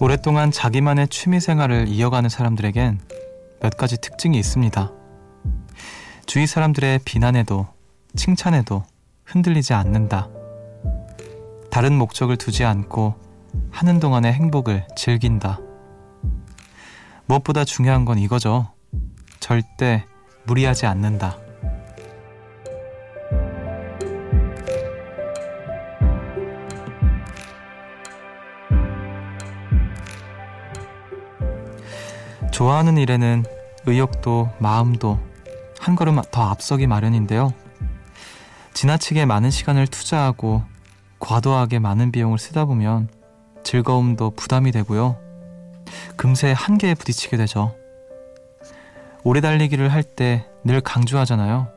오랫동안 자기만의 취미 생활을 이어가는 사람들에겐 몇 가지 특징이 있습니다. 주위 사람들의 비난에도 칭찬에도 흔들리지 않는다. 다른 목적을 두지 않고 하는 동안의 행복을 즐긴다. 무엇보다 중요한 건 이거죠. 절대 무리하지 않는다. 좋아하는 일에는 의욕도 마음도 한 걸음 더 앞서기 마련인데요. 지나치게 많은 시간을 투자하고 과도하게 많은 비용을 쓰다 보면 즐거움도 부담이 되고요. 금세 한계에 부딪히게 되죠. 오래 달리기를 할 때 늘 강조하잖아요.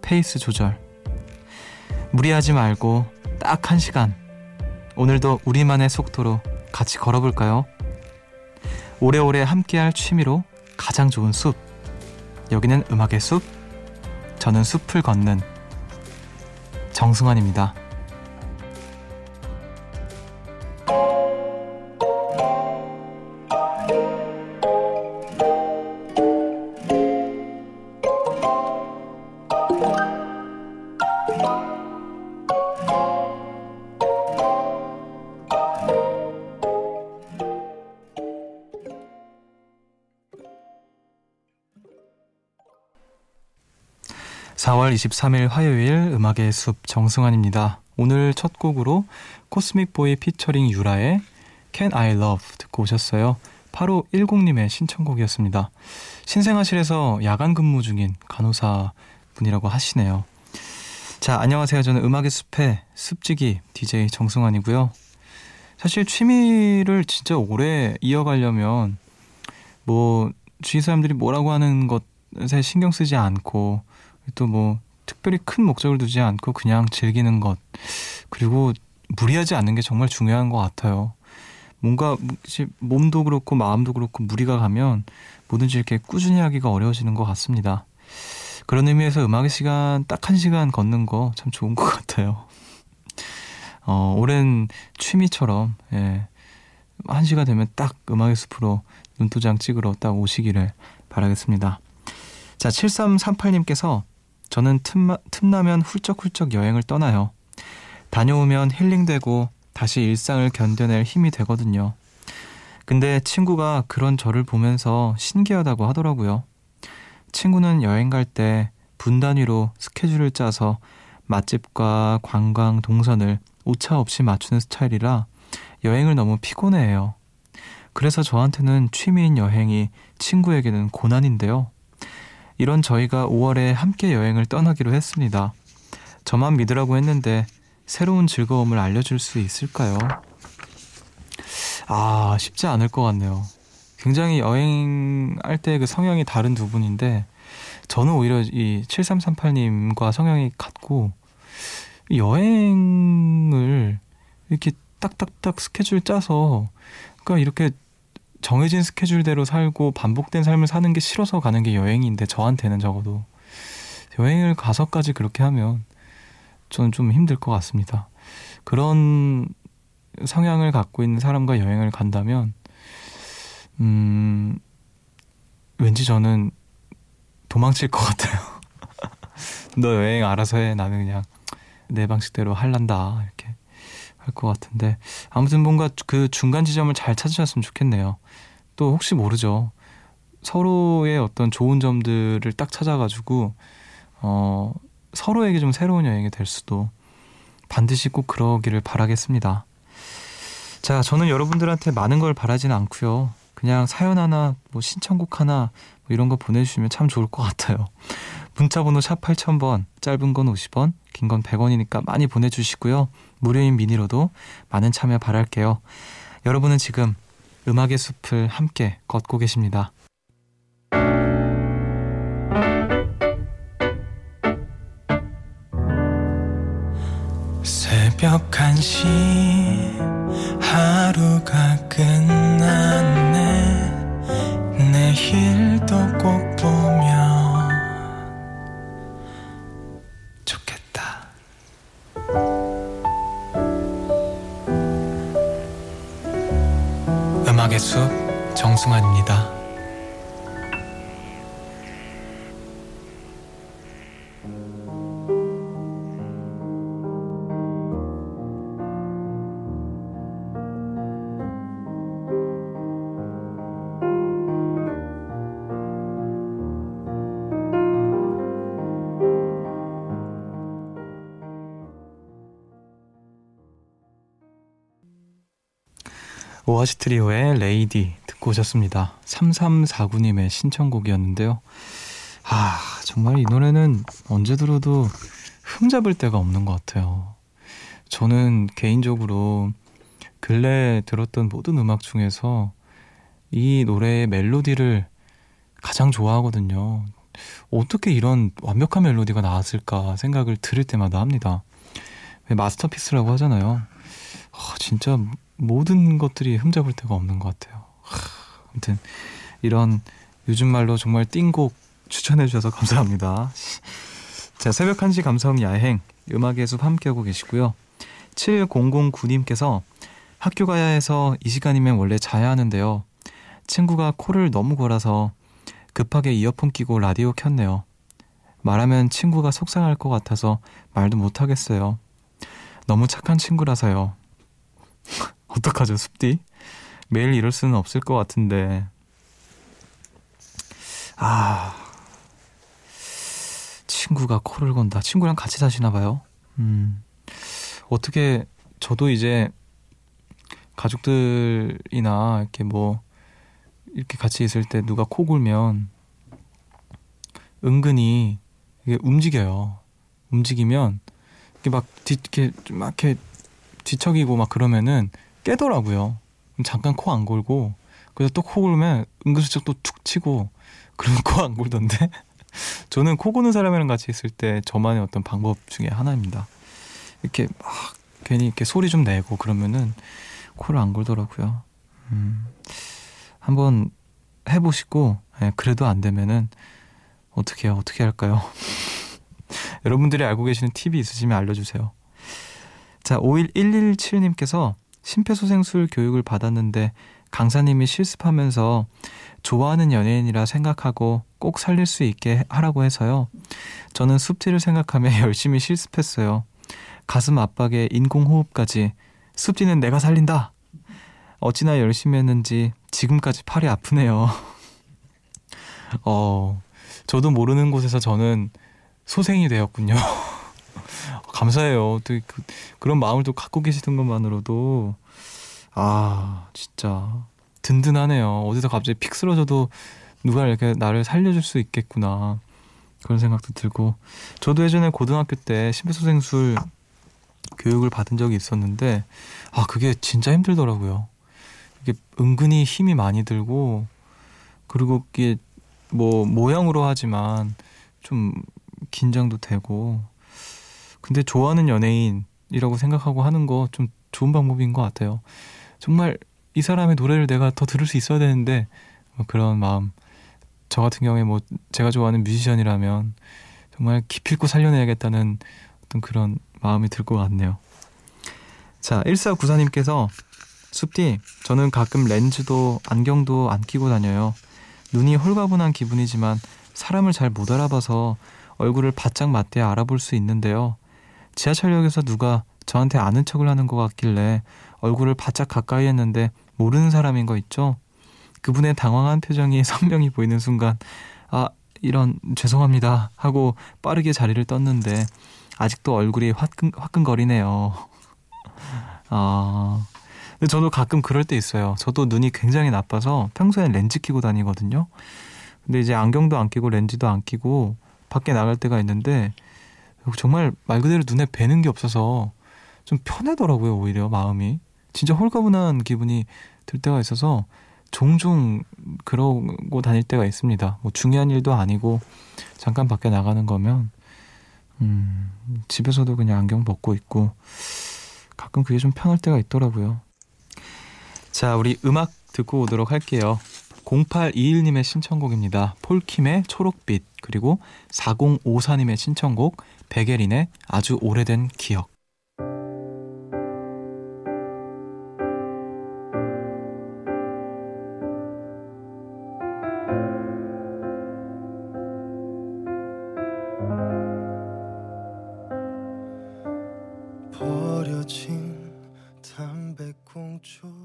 페이스 조절. 무리하지 말고 딱 한 시간. 오늘도 우리만의 속도로 같이 걸어볼까요? 오래오래 함께할 취미로 가장 좋은 숲. 여기는 음악의 숲. 저는 숲을 걷는 정승환입니다. 23일 화요일 음악의 숲 정승환입니다. 오늘 첫 곡으로 코스믹 보이 피처링 유라의 Can I Love 듣고 오셨어요. 8510님의 신청곡이었습니다. 신생아실에서 야간 근무 중인 간호사 분이라고 하시네요. 자, 안녕하세요. 저는 음악의 숲의 숲지기 DJ 정승환이고요. 사실 취미를 진짜 오래 이어가려면 뭐 주위 사람들이 뭐라고 하는 것에 신경 쓰지 않고 또 뭐 특별히 큰 목적을 두지 않고 그냥 즐기는 것 그리고 무리하지 않는 게 정말 중요한 것 같아요. 뭔가 몸도 그렇고 마음도 그렇고 무리가 가면 뭐든지 이렇게 꾸준히 하기가 어려워지는 것 같습니다. 그런 의미에서 음악의 시간 딱 한 시간 걷는 거 참 좋은 것 같아요. 어, 오랜 취미처럼 예, 한 시가 되면 딱 음악의 숲으로 눈도장 찍으러 딱 오시기를 바라겠습니다. 자, 7338님께서 저는 틈마, 틈나면 훌쩍훌쩍 여행을 떠나요. 다녀오면 힐링되고 다시 일상을 견뎌낼 힘이 되거든요. 근데 친구가 그런 저를 보면서 신기하다고 하더라고요. 친구는 여행 갈 때 분 단위로 스케줄을 짜서 맛집과 관광 동선을 오차 없이 맞추는 스타일이라 여행을 너무 피곤해해요. 그래서 저한테는 취미인 여행이 친구에게는 고난인데요. 이런 저희가 5월에 함께 여행을 떠나기로 했습니다. 저만 믿으라고 했는데 새로운 즐거움을 알려줄 수 있을까요? 아, 쉽지 않을 것 같네요. 굉장히 여행할 때 그 성향이 다른 두 분인데 저는 오히려 이 7338님과 성향이 같고 여행을 이렇게 딱딱딱 스케줄 짜서 그러니까 이렇게 정해진 스케줄대로 살고 반복된 삶을 사는 게 싫어서 가는 게 여행인데 저한테는 적어도 여행을 가서까지 그렇게 하면 저는 좀 힘들 것 같습니다. 그런 성향을 갖고 있는 사람과 여행을 간다면 음 왠지 저는 도망칠 것 같아요. 너 여행 알아서 해. 나는 그냥 내 방식대로 할란다. 이렇게 할 것 같은데 아무튼 뭔가 그 중간 지점을 잘 찾으셨으면 좋겠네요. 또 혹시 모르죠. 서로의 어떤 좋은 점들을 딱 찾아가지고 어, 서로에게 좀 새로운 여행이 될 수도 반드시 꼭 그러기를 바라겠습니다. 자, 저는 여러분들한테 많은 걸 바라지는 않고요. 그냥 사연 하나, 뭐 신청곡 하나 뭐 이런 거 보내주시면 참 좋을 것 같아요. 문자번호 샵 8000번, 짧은 건 50원, 긴 건 100원이니까 많이 보내주시고요. 무료인 미니로도 많은 참여 바랄게요. 여러분은 지금 음악의 숲을 함께 걷고 계십니다. 새벽 1시 하루가 이승환입니다. 오아시 트리오의 레이디 듣고 오셨습니다. 3349님의 신청곡이었는데요. 아, 정말 이 노래는 언제 들어도 흠잡을 데가 없는 것 같아요. 저는 개인적으로 근래 들었던 모든 음악 중에서 이 노래의 멜로디를 가장 좋아하거든요. 어떻게 이런 완벽한 멜로디가 나왔을까 생각을 들을 때마다 합니다. 마스터피스라고 하잖아요. 아, 진짜 모든 것들이 흠잡을 데가 없는 것 같아요. 하, 아무튼 이런 요즘 말로 정말 띵곡 추천해 주셔서 감사합니다. 자, 새벽 1시 감성 야행 음악의 숲 함께하고 계시고요. 7009님께서 학교 가야 해서 이 시간이면 원래 자야 하는데요. 친구가 코를 너무 골아서 급하게 이어폰 끼고 라디오 켰네요. 말하면 친구가 속상할 것 같아서 말도 못하겠어요. 너무 착한 친구라서요. 어떡하죠, 숲디? 매일 이럴 수는 없을 것 같은데. 아, 친구가 코를 건다. 친구랑 같이 사시나 봐요. 음, 어떻게, 저도 이제 가족들이나 이렇게 뭐, 이렇게 같이 있을 때 누가 코 골면 은근히 이게 움직여요. 움직이면 이렇게 막 뒤, 이렇게 막 이렇게 뒤척이고 막 그러면은 깨더라고요. 잠깐 코 안 골고 그래서 또 코 골면 은근슬쩍 또 툭 치고 그러면 코 안 골던데 저는 코 고는 사람이랑 같이 있을 때 저만의 어떤 방법 중에 하나입니다. 이렇게 막 괜히 이렇게 소리 좀 내고 그러면은 코를 안 골더라고요. 음. 한번 해보시고 예, 그래도 안 되면은 어떻게? 어떻게 할까요? 여러분들이 알고 계시는 팁이 있으시면 알려주세요. 자, 51117님께서 심폐소생술 교육을 받았는데 강사님이 실습하면서 좋아하는 연예인이라 생각하고 꼭 살릴 수 있게 하라고 해서요. 저는 숲지를 생각하며 열심히 실습했어요. 가슴 압박에 인공호흡까지 숲지는 내가 살린다! 어찌나 열심히 했는지 지금까지 팔이 아프네요. 어, 저도 모르는 곳에서 저는 소생이 되었군요. 감사해요. 또 그, 그런 마음을 또 갖고 계시던 것만으로도 아 진짜 든든하네요. 어디서 갑자기 픽 쓰러져도 누가 이렇게 나를 살려줄 수 있겠구나 그런 생각도 들고 저도 예전에 고등학교 때 심폐소생술 교육을 받은 적이 있었는데 아 그게 진짜 힘들더라고요. 이게 은근히 힘이 많이 들고 그리고 이게 뭐 모양으로 하지만 좀 긴장도 되고 근데 좋아하는 연예인이라고 생각하고 하는 거 좀 좋은 방법인 것 같아요. 정말 이 사람의 노래를 내가 더 들을 수 있어야 되는데 뭐 그런 마음. 저 같은 경우에 뭐 제가 좋아하는 뮤지션이라면 정말 기필코 살려내야겠다는 어떤 그런 마음이 들 것 같네요. 자, 1494님께서 숲디, 저는 가끔 렌즈도 안경도 안 끼고 다녀요. 눈이 홀가분한 기분이지만 사람을 잘 못 알아봐서 얼굴을 바짝 맞대 알아볼 수 있는데요. 지하철역에서 누가 저한테 아는 척을 하는 것 같길래 얼굴을 바짝 가까이 했는데 모르는 사람인 거 있죠? 그분의 당황한 표정이 선명히 보이는 순간 아 이런 죄송합니다 하고 빠르게 자리를 떴는데 아직도 얼굴이 화끈, 화끈거리네요. 아 근데 저도 가끔 그럴 때 있어요. 저도 눈이 굉장히 나빠서 평소엔 렌즈 끼고 다니거든요. 근데 이제 안경도 안 끼고 렌즈도 안 끼고 밖에 나갈 때가 있는데 정말 말 그대로 눈에 뵈는 게 없어서 좀 편하더라고요, 오히려 마음이. 진짜 홀가분한 기분이 들 때가 있어서 종종 그러고 다닐 때가 있습니다. 뭐 중요한 일도 아니고 잠깐 밖에 나가는 거면 음, 집에서도 그냥 안경 벗고 있고 가끔 그게 좀 편할 때가 있더라고요. 자, 우리 음악 듣고 오도록 할게요. 0821님의 신청곡입니다. 폴킴의 초록빛 그리고 4054님의 신청곡 백예린의 아주 오래된 기억. 버려진 담배꽁초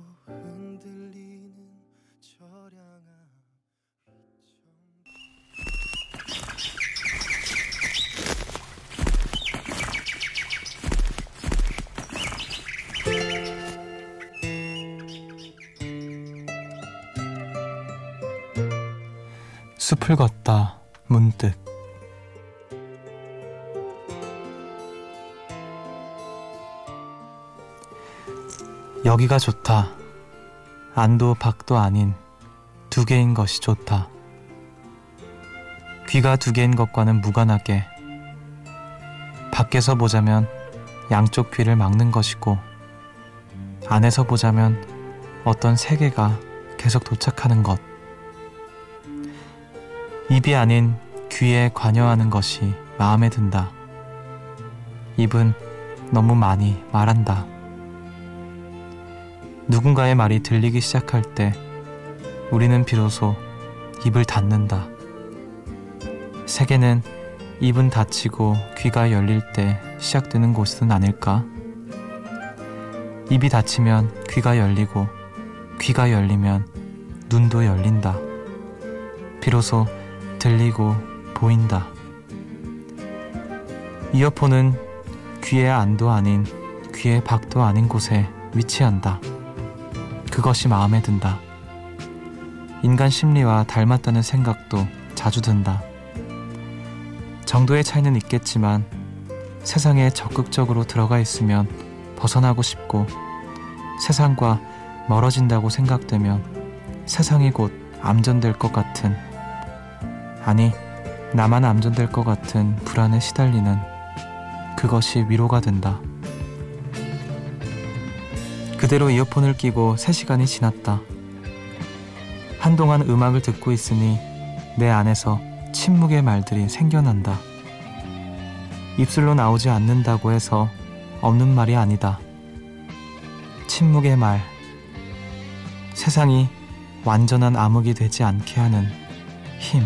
숲을 걷다 문득 여기가 좋다. 안도 밖도 아닌 두 개인 것이 좋다. 귀가 두 개인 것과는 무관하게 밖에서 보자면 양쪽 귀를 막는 것이고 안에서 보자면 어떤 세계가 계속 도착하는 것. 입이 아닌 귀에 관여하는 것이 마음에 든다. 입은 너무 많이 말한다. 누군가의 말이 들리기 시작할 때 우리는 비로소 입을 닫는다. 세계는 입은 닫히고 귀가 열릴 때 시작되는 곳은 아닐까? 입이 닫히면 귀가 열리고 귀가 열리면 눈도 열린다. 비로소 들리고 보인다. 이어폰은 귀의 안도 아닌 귀의 밖도 아닌 곳에 위치한다. 그것이 마음에 든다. 인간 심리와 닮았다는 생각도 자주 든다. 정도의 차이는 있겠지만 세상에 적극적으로 들어가 있으면 벗어나고 싶고 세상과 멀어진다고 생각되면 세상이 곧 암전될 것 같은 아니, 나만 암전될 것 같은 불안에 시달리는 그것이 위로가 된다. 그대로 이어폰을 끼고 3시간이 지났다. 한동안 음악을 듣고 있으니 내 안에서 침묵의 말들이 생겨난다. 입술로 나오지 않는다고 해서 없는 말이 아니다. 침묵의 말. 세상이 완전한 암흑이 되지 않게 하는 힘.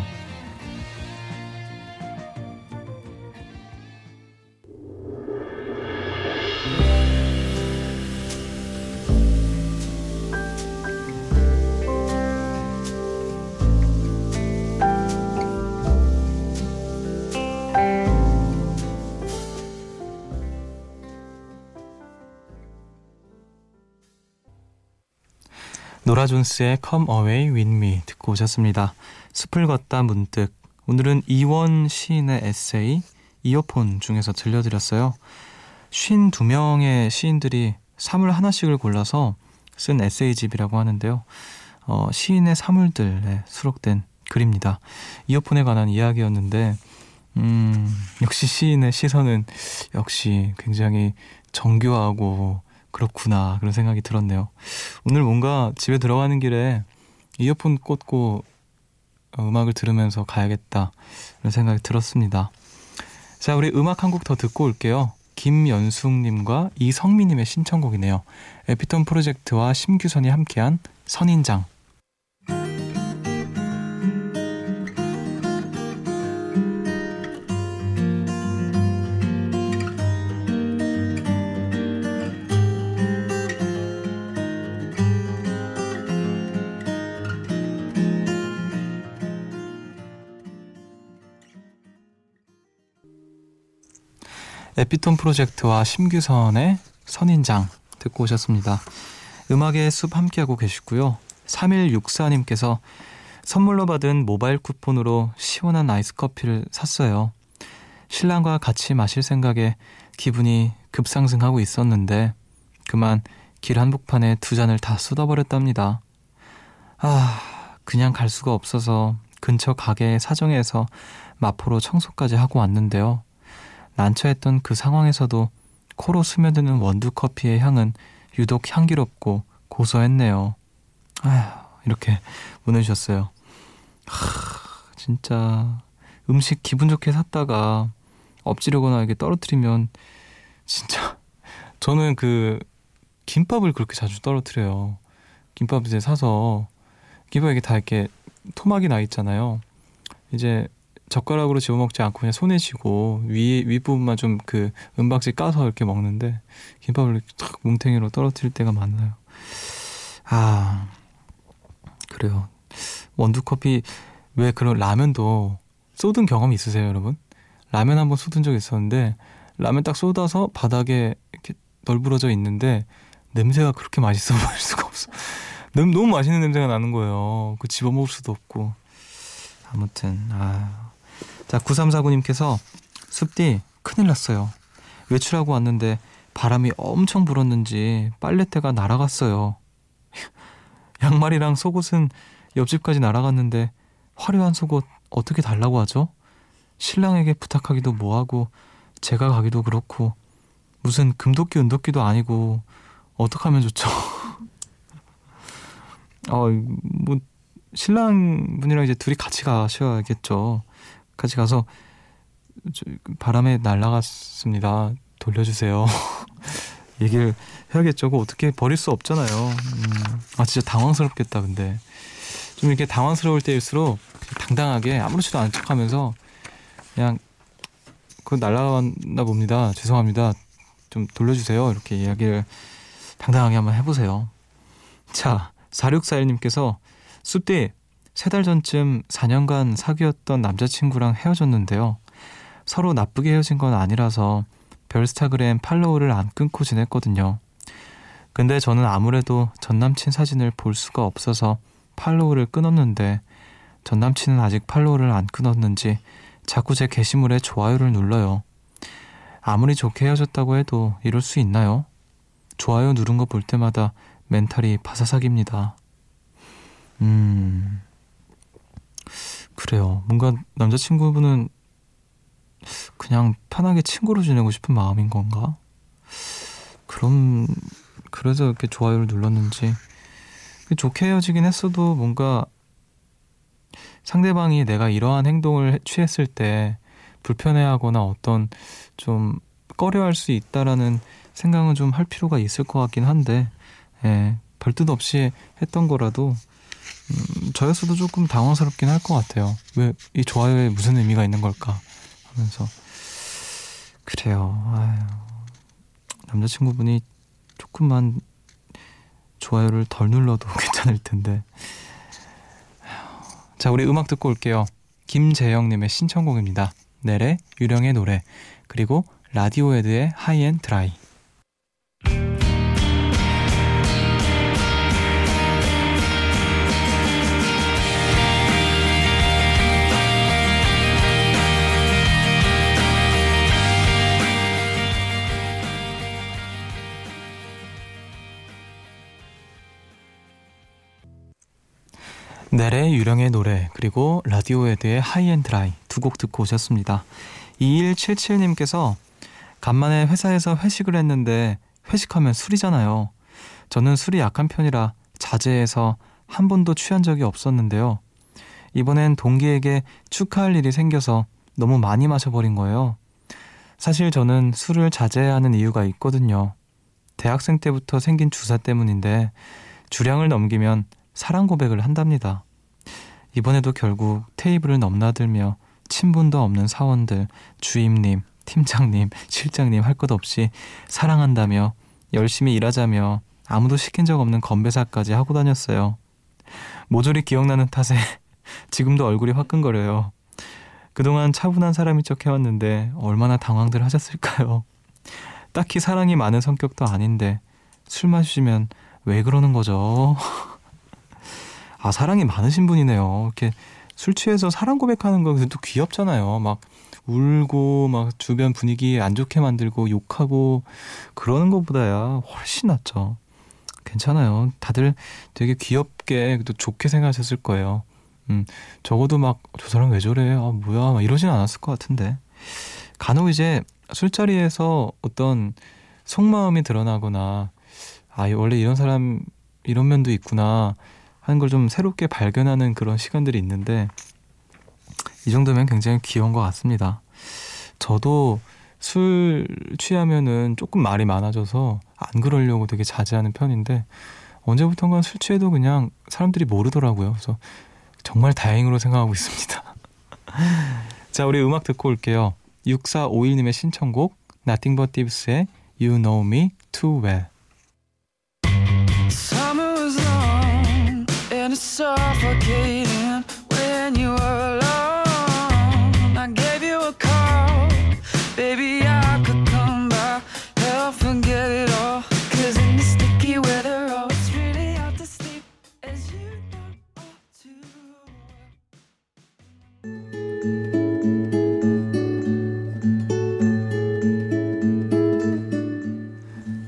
노라 존스의 Come Away With Me 듣고 오셨습니다. 숲을 걷다 문득 오늘은 이원 시인의 에세이 이어폰 중에서 들려드렸어요. 52명의 시인들이 사물 하나씩을 골라서 쓴 에세이집이라고 하는데요. 어, 시인의 사물들에 수록된 글입니다. 이어폰에 관한 이야기였는데 음, 역시 시인의 시선은 역시 굉장히 정교하고 그렇구나 그런 생각이 들었네요. 오늘 뭔가 집에 들어가는 길에 이어폰 꽂고 음악을 들으면서 가야겠다 이런 생각이 들었습니다. 자 우리 음악 한 곡 더 듣고 올게요. 김연숙님과 이성미님의 신청곡이네요. 에피톤 프로젝트와 심규선이 함께한 선인장 에피톤 프로젝트와 심규선의 선인장 듣고 오셨습니다. 음악의 숲 함께하고 계시고요. 3164님께서 선물로 받은 모바일 쿠폰으로 시원한 아이스 커피를 샀어요. 신랑과 같이 마실 생각에 기분이 급상승하고 있었는데 그만 길 한복판에 두 잔을 다 쏟아버렸답니다. 아, 그냥 갈 수가 없어서 근처 가게에 사정해서 마포로 청소까지 하고 왔는데요. 난처했던 그 상황에서도 코로 스며드는 원두 커피의 향은 유독 향기롭고 고소했네요. 아휴, 이렇게 보내주셨어요. 하, 진짜 음식 기분 좋게 샀다가 엎지르거나 이렇게 떨어뜨리면 진짜 저는 그 김밥을 그렇게 자주 떨어뜨려요. 김밥 이제 사서 김밥에 다 이렇게 토막이 나 있잖아요. 이제 젓가락으로 집어 먹지 않고 그냥 손에 쥐고 위 윗부분만 좀 그 은박지 까서 이렇게 먹는데 김밥을 탁 뭉탱이로 떨어뜨릴 때가 많아요. 아 그래요. 원두 커피 왜 그런 라면도 쏟은 경험 있으세요, 여러분? 라면 한번 쏟은 적 있었는데 라면 딱 쏟아서 바닥에 이렇게 널브러져 있는데 냄새가 그렇게 맛있어 보일 수가 없어. 너무 맛있는 냄새가 나는 거예요. 그 집어 먹을 수도 없고. 아무튼 아. 자, 9349님께서 숲디 큰일 났어요. 외출하고 왔는데 바람이 엄청 불었는지 빨래대가 날아갔어요. 양말이랑 속옷은 옆집까지 날아갔는데 화려한 속옷 어떻게 달라고 하죠? 신랑에게 부탁하기도 뭐하고 제가 가기도 그렇고 무슨 금도끼 은도끼도 아니고 어떡하면 좋죠? 어, 뭐 신랑 분이랑 이제 둘이 같이 가셔야겠죠. 같이 가서 바람에 날아갔습니다. 돌려주세요. 얘기를 해야겠죠. 그 어떻게 버릴 수 없잖아요. 음, 아 진짜 당황스럽겠다. 근데 좀 이렇게 당황스러울 때일수록 당당하게 아무렇지도 않은 척하면서 그냥 그 날아갔나 봅니다. 죄송합니다. 좀 돌려주세요. 이렇게 이야기를 당당하게 한번 해보세요. 자, 4641님께서 숲디 세 달 전쯤 4년간 사귀었던 남자친구랑 헤어졌는데요. 서로 나쁘게 헤어진 건 아니라서 별스타그램 팔로우를 안 끊고 지냈거든요. 근데 저는 아무래도 전 남친 사진을 볼 수가 없어서 팔로우를 끊었는데 전 남친은 아직 팔로우를 안 끊었는지 자꾸 제 게시물에 좋아요를 눌러요. 아무리 좋게 헤어졌다고 해도 이럴 수 있나요? 좋아요 누른 거 볼 때마다 멘탈이 바사삭입니다. 음, 그래요. 뭔가 남자친구분은 그냥 편하게 친구로 지내고 싶은 마음인 건가? 그럼, 그래서 이렇게 좋아요를 눌렀는지. 좋게 헤어지긴 했어도 뭔가 상대방이 내가 이러한 행동을 취했을 때 불편해하거나 어떤 좀 꺼려할 수 있다라는 생각은 좀 할 필요가 있을 것 같긴 한데 예, 별뜻 없이 했던 거라도 음, 저였어도 조금 당황스럽긴 할 것 같아요. 왜 이 좋아요에 무슨 의미가 있는 걸까 하면서 그래요. 아유, 남자친구분이 조금만 좋아요를 덜 눌러도 괜찮을 텐데 자, 우리 음악 듣고 올게요. 김재영님의 신청곡입니다. 넬의 유령의 노래 그리고 라디오헤드의 하이앤 드라이 넬의 유령의 노래 그리고 라디오에드의 하이앤드라이 두 곡 듣고 오셨습니다. 2177님께서 간만에 회사에서 회식을 했는데 회식하면 술이잖아요. 저는 술이 약한 편이라 자제해서 한 번도 취한 적이 없었는데요. 이번엔 동기에게 축하할 일이 생겨서 너무 많이 마셔버린 거예요. 사실 저는 술을 자제해야 하는 이유가 있거든요. 대학생 때부터 생긴 주사 때문인데 주량을 넘기면 사랑 고백을 한답니다. 이번에도 결국 테이블을 넘나들며 친분도 없는 사원들, 주임님, 팀장님, 실장님 할 것 없이 사랑한다며 열심히 일하자며 아무도 시킨 적 없는 건배사까지 하고 다녔어요. 모조리 기억나는 탓에 지금도 얼굴이 화끈거려요. 그동안 차분한 사람인 척 해왔는데 얼마나 당황들 하셨을까요? 딱히 사랑이 많은 성격도 아닌데 술 마시면 왜 그러는 거죠? 아 사랑이 많으신 분이네요. 이렇게 술 취해서 사랑 고백하는 거또 귀엽잖아요. 막 울고 막 주변 분위기 안 좋게 만들고 욕하고 그러는 것보다야 훨씬 낫죠. 괜찮아요. 다들 되게 귀엽게 또 좋게 생각하셨을 거예요. 음, 적어도 막 저 사람 왜 저래? 아 뭐야? 막 이러진 않았을 것 같은데 간혹 이제 술자리에서 어떤 속마음이 드러나거나 아 원래 이런 사람 이런 면도 있구나 하는 걸 좀 새롭게 발견하는 그런 시간들이 있는데 이 정도면 굉장히 귀여운 것 같습니다. 저도 술 취하면은 조금 말이 많아져서 안 그러려고 되게 자제하는 편인데 언제부턴가 술 취해도 그냥 사람들이 모르더라고요. 그래서 정말 다행으로 생각하고 있습니다. 자, 우리 음악 듣고 올게요. 6451님의 신청곡 Nothing But Thieves의 You Know Me Too Well suffocating when you were alone. I gave you a call, baby. I could come by, help forget it all. Cause in the sticky weather, oh, it's really hard to sleep as you know all too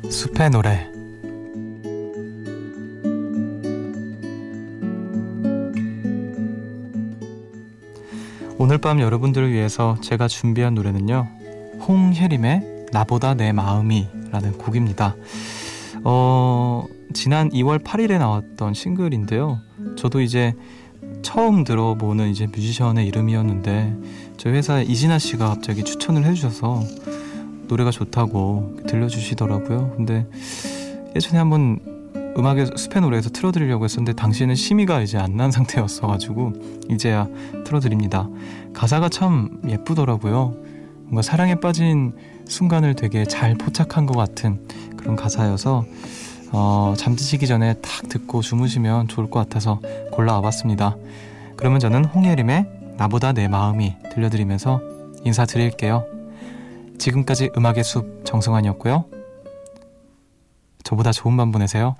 숲의 노래 오늘 밤 여러분들을 위해서 제가 준비한 노래는요. 홍혜림의 나보다 내 마음이 라는 곡입니다. 어, 지난 2월 8일에 나왔던 싱글인데요. 저도 이제 처음 들어보는 이제 뮤지션의 이름이었는데 저희 회사에 이진아 씨가 갑자기 추천을 해주셔서 노래가 좋다고 들려주시더라고요. 근데 예전에 한번 음악의 숲의 노래에서 틀어드리려고 했었는데 당시에는 심의가 이제 안 난 상태였어가지고 이제야 틀어드립니다. 가사가 참 예쁘더라고요. 뭔가 사랑에 빠진 순간을 되게 잘 포착한 것 같은 그런 가사여서 어, 잠드시기 전에 탁 듣고 주무시면 좋을 것 같아서 골라와 봤습니다. 그러면 저는 홍예림의 나보다 내 마음이 들려드리면서 인사드릴게요. 지금까지 음악의 숲 정승환이었고요. 저보다 좋은 밤 보내세요.